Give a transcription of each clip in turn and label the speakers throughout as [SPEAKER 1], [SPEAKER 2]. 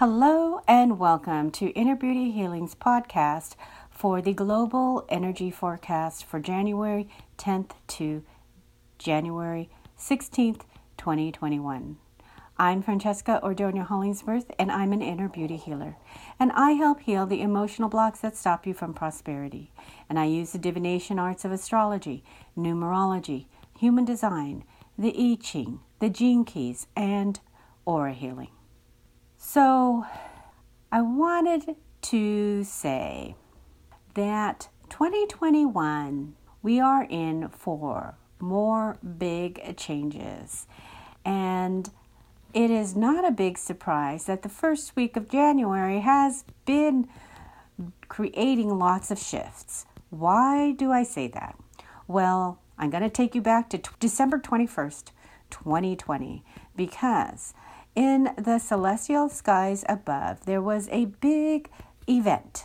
[SPEAKER 1] Hello and welcome to Inner Beauty Healing's podcast for the global energy forecast for January 10th to January 16th, 2021. I'm Francesca Ordonia Hollingsworth, and I'm an inner beauty healer. And I help heal the emotional blocks that stop you from prosperity. And I use the divination arts of astrology, numerology, human design, the I Ching, the gene keys, and aura healing. So, I wanted to say that 2021 we are in for more big changes. And it is not a big surprise that the first week of January has been creating lots of shifts. Why do I say that? Well, I'm going to take you back to t- December 21st, 2020, because in the celestial skies above, there was a big event.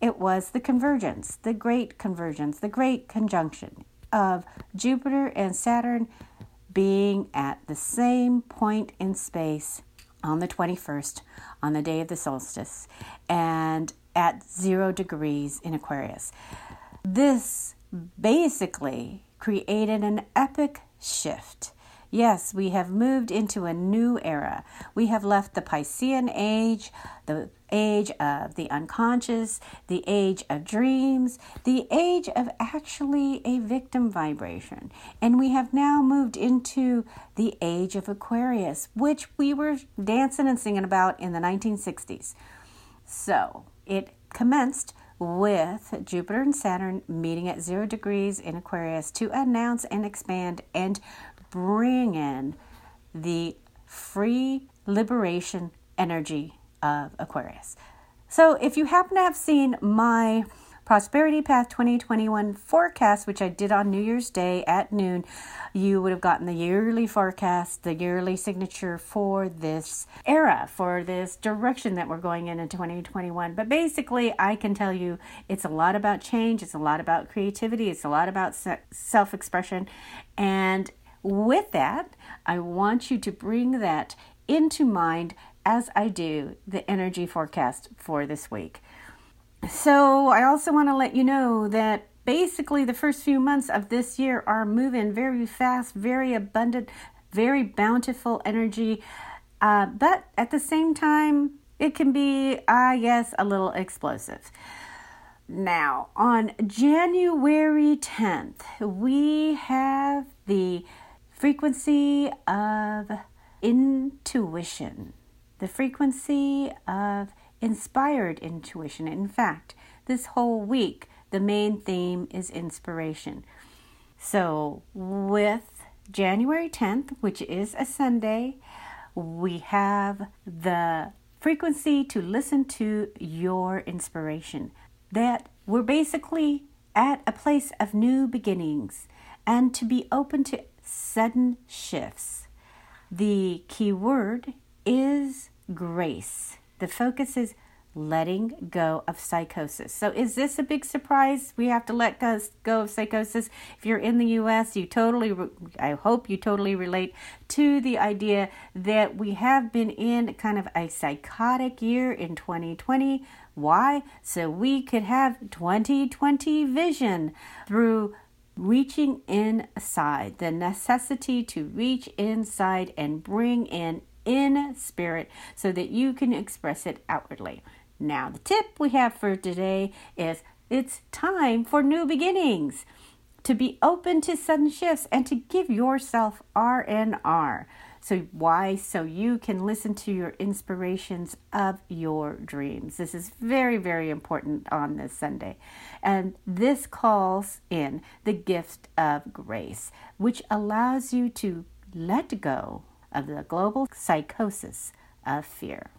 [SPEAKER 1] It was the convergence, the great convergence, the great conjunction of Jupiter and Saturn being at the same point in space on the 21st, on the day of the solstice, and at zero degrees in Aquarius. This basically created an epic shift Yes, we have moved into a new era. We have left the Piscean age, the age of the unconscious, the age of dreams, the age of actually a victim vibration. And we have now moved into the age of Aquarius, which we were dancing and singing about in the 1960s. So it commenced with Jupiter and Saturn meeting at zero degrees in Aquarius to announce and expand and bring in the free liberation energy of Aquarius. So, if you happen to have seen my Prosperity Path 2021 forecast, which I did on New Year's Day at noon, you would have gotten the yearly forecast, the yearly signature for this era, for this direction that we're going in in 2021. But basically, I can tell you it's a lot about change, it's a lot about creativity, it's a lot about self expression, and with that, I want you to bring that into mind as I do the energy forecast for this week. So, I also want to let you know that basically the first few months of this year are moving very fast, very abundant, very bountiful energy. Uh, but at the same time, it can be, I guess, a little explosive. Now, on January 10th, we have the frequency of intuition, the frequency of inspired intuition. In fact, this whole week, the main theme is inspiration. So, with January 10th, which is a Sunday, we have the frequency to listen to your inspiration. That we're basically at a place of new beginnings and to be open to sudden shifts. The key word is grace. The focus is letting go of psychosis. So, is this a big surprise? We have to let go of psychosis. If you're in the US, you totally, I hope you totally relate to the idea that we have been in kind of a psychotic year in 2020. Why? So we could have 2020 vision through reaching inside, the necessity to reach inside and bring in in spirit so that you can express it outwardly. Now, the tip we have for today is it's time for new beginnings. To be open to sudden shifts and to give yourself R&R. So, why? So you can listen to your inspirations of your dreams. This is very, very important on this Sunday. And this calls in the gift of grace, which allows you to let go of the global psychosis of fear.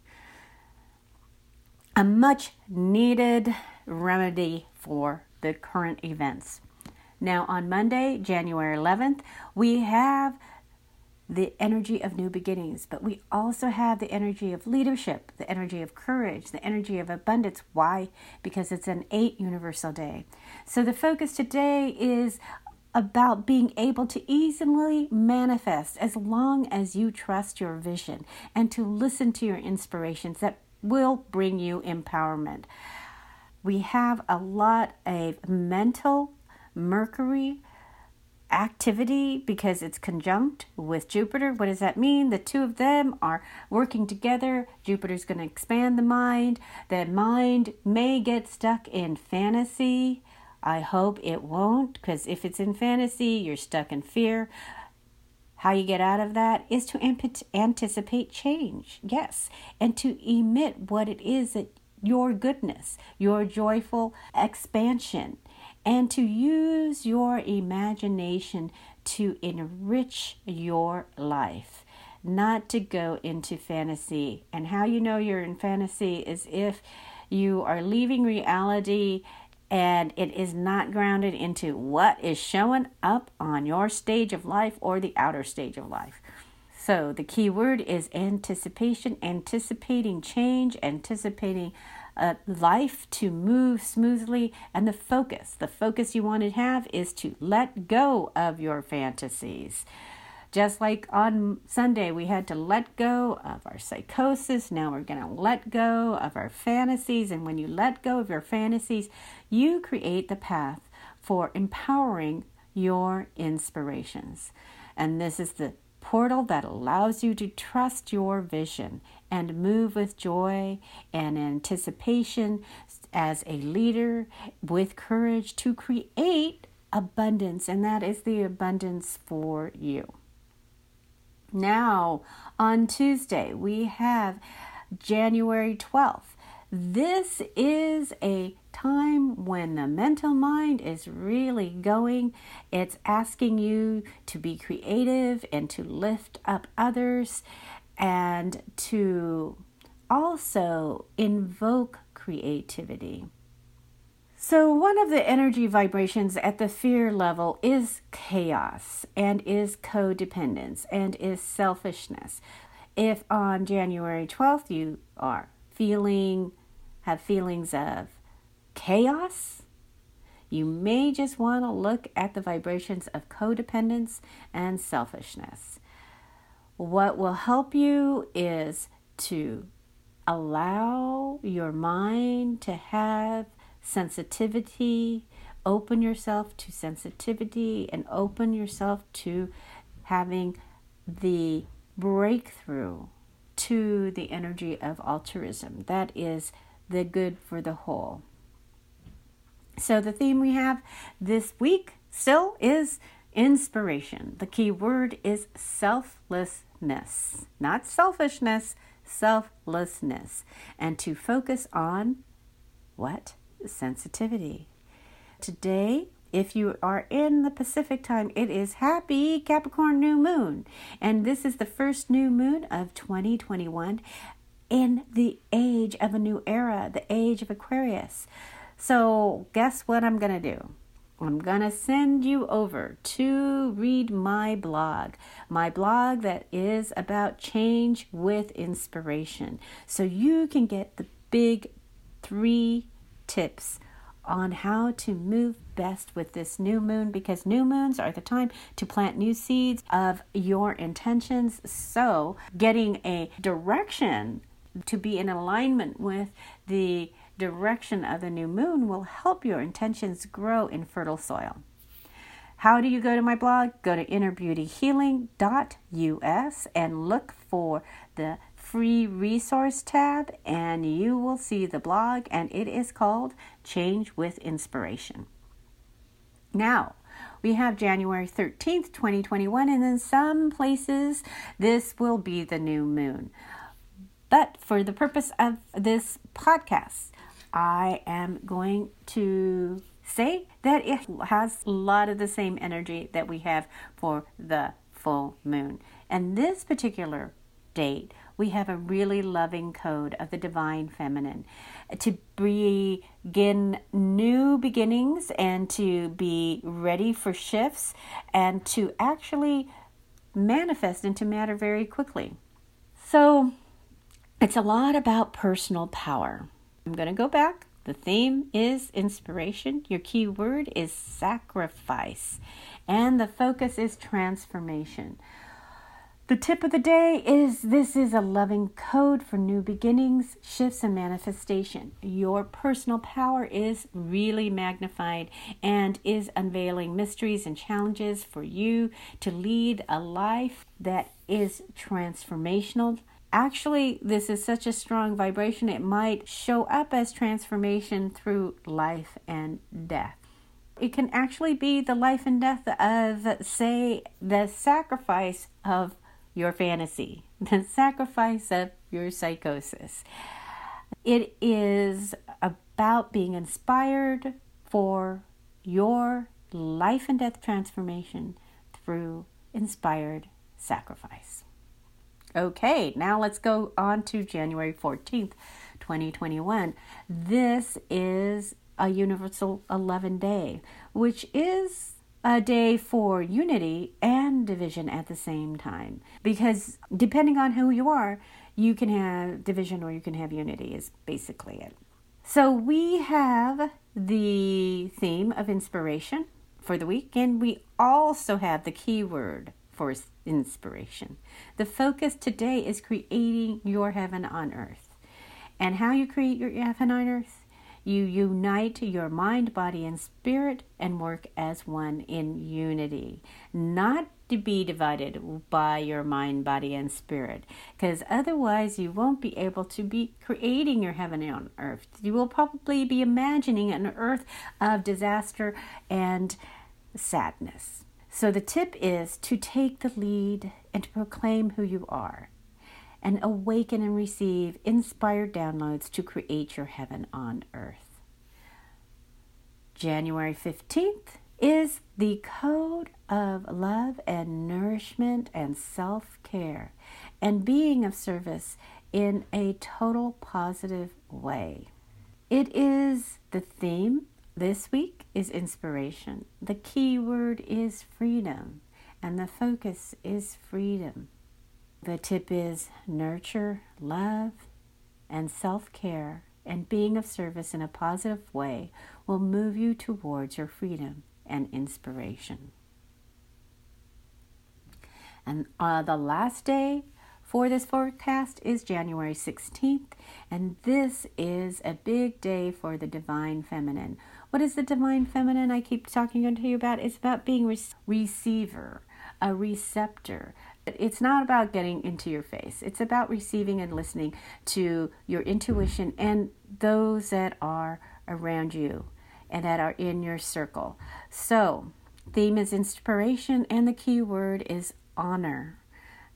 [SPEAKER 1] A much needed remedy for the current events. Now, on Monday, January 11th, we have the energy of new beginnings, but we also have the energy of leadership, the energy of courage, the energy of abundance. Why? Because it's an eight universal day. So the focus today is about being able to easily manifest as long as you trust your vision and to listen to your inspirations that will bring you empowerment. We have a lot of mental Mercury activity because it's conjunct with Jupiter. What does that mean? The two of them are working together. Jupiter's going to expand the mind. The mind may get stuck in fantasy. I hope it won't because if it's in fantasy, you're stuck in fear. How you get out of that is to anticipate change, yes, and to emit what it is that your goodness, your joyful expansion and to use your imagination to enrich your life, not to go into fantasy. And how you know you're in fantasy is if you are leaving reality and it is not grounded into what is showing up on your stage of life or the outer stage of life. So the key word is anticipation, anticipating change, anticipating uh, life to move smoothly and the focus. The focus you want to have is to let go of your fantasies. Just like on Sunday, we had to let go of our psychosis. Now we're going to let go of our fantasies. And when you let go of your fantasies, you create the path for empowering your inspirations. And this is the portal that allows you to trust your vision and move with joy and anticipation as a leader with courage to create abundance, and that is the abundance for you. Now, on Tuesday, we have January 12th. This is a time when the mental mind is really going. It's asking you to be creative and to lift up others and to also invoke creativity. So, one of the energy vibrations at the fear level is chaos and is codependence and is selfishness. If on January 12th you are feeling, have feelings of chaos, you may just want to look at the vibrations of codependence and selfishness. What will help you is to allow your mind to have sensitivity, open yourself to sensitivity, and open yourself to having the breakthrough to the energy of altruism. That is the good for the whole. So, the theme we have this week still is inspiration. The key word is selflessness, not selfishness, selflessness. And to focus on what? Sensitivity. Today, if you are in the Pacific time, it is happy Capricorn new moon. And this is the first new moon of 2021 in the age of a new era, the age of Aquarius. So, guess what I'm going to do? I'm going to send you over to read my blog, my blog that is about change with inspiration. So you can get the big three tips on how to move best with this new moon because new moons are the time to plant new seeds of your intentions. So, getting a direction to be in alignment with the direction of the new moon will help your intentions grow in fertile soil. How do you go to my blog? Go to innerbeautyhealing.us and look for the free resource tab, and you will see the blog, and it is called Change with Inspiration. Now, we have January 13th, 2021, and in some places this will be the new moon. But for the purpose of this podcast, I am going to say that it has a lot of the same energy that we have for the full moon. And this particular date, we have a really loving code of the divine feminine to begin new beginnings and to be ready for shifts and to actually manifest into matter very quickly. So it's a lot about personal power. I'm going to go back. The theme is inspiration. Your key word is sacrifice. And the focus is transformation. The tip of the day is this is a loving code for new beginnings, shifts, and manifestation. Your personal power is really magnified and is unveiling mysteries and challenges for you to lead a life that is transformational. Actually, this is such a strong vibration, it might show up as transformation through life and death. It can actually be the life and death of, say, the sacrifice of your fantasy, the sacrifice of your psychosis. It is about being inspired for your life and death transformation through inspired sacrifice. Okay, now let's go on to January 14th, 2021. This is a universal 11 day, which is a day for unity and division at the same time. Because depending on who you are, you can have division or you can have unity, is basically it. So we have the theme of inspiration for the week, and we also have the keyword for inspiration. The focus today is creating your heaven on earth. And how you create your heaven on earth? You unite your mind, body, and spirit and work as one in unity, not to be divided by your mind, body, and spirit, because otherwise you won't be able to be creating your heaven on earth. You will probably be imagining an earth of disaster and sadness. So the tip is to take the lead and to proclaim who you are and awaken and receive inspired downloads to create your heaven on earth. January 15th is the code of love and nourishment and self care and being of service in a total positive way. It is the theme this week is inspiration. The key word is freedom and the focus is freedom. The tip is nurture, love, and self care, and being of service in a positive way will move you towards your freedom and inspiration. And uh, the last day for this forecast is January 16th, and this is a big day for the divine feminine. What is the divine feminine I keep talking to you about? It's about being re- receiver, a receptor, it's not about getting into your face. It's about receiving and listening to your intuition and those that are around you and that are in your circle. So, theme is inspiration and the key word is honor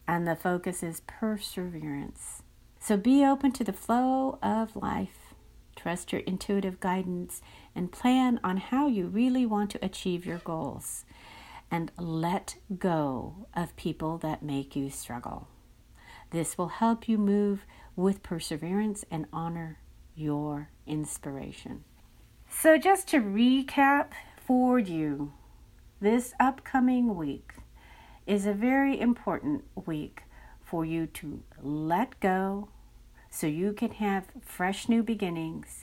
[SPEAKER 1] and the focus is perseverance. So be open to the flow of life. Trust your intuitive guidance and plan on how you really want to achieve your goals and let go of people that make you struggle. This will help you move with perseverance and honor your inspiration. So, just to recap for you, this upcoming week is a very important week for you to let go so you can have fresh new beginnings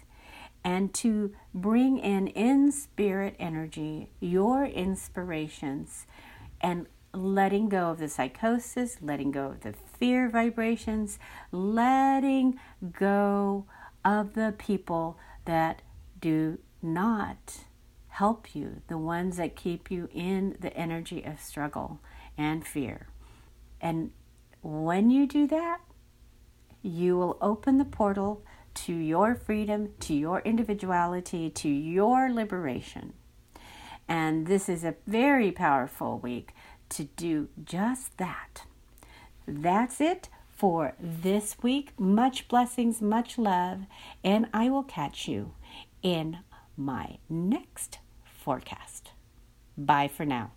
[SPEAKER 1] and to bring in in spirit energy your inspirations and letting go of the psychosis, letting go of the fear vibrations, letting go of the people that do not help you, the ones that keep you in the energy of struggle and fear. And when you do that, you will open the portal to your freedom, to your individuality, to your liberation. And this is a very powerful week to do just that. That's it for this week. Much blessings, much love, and I will catch you in my next forecast. Bye for now.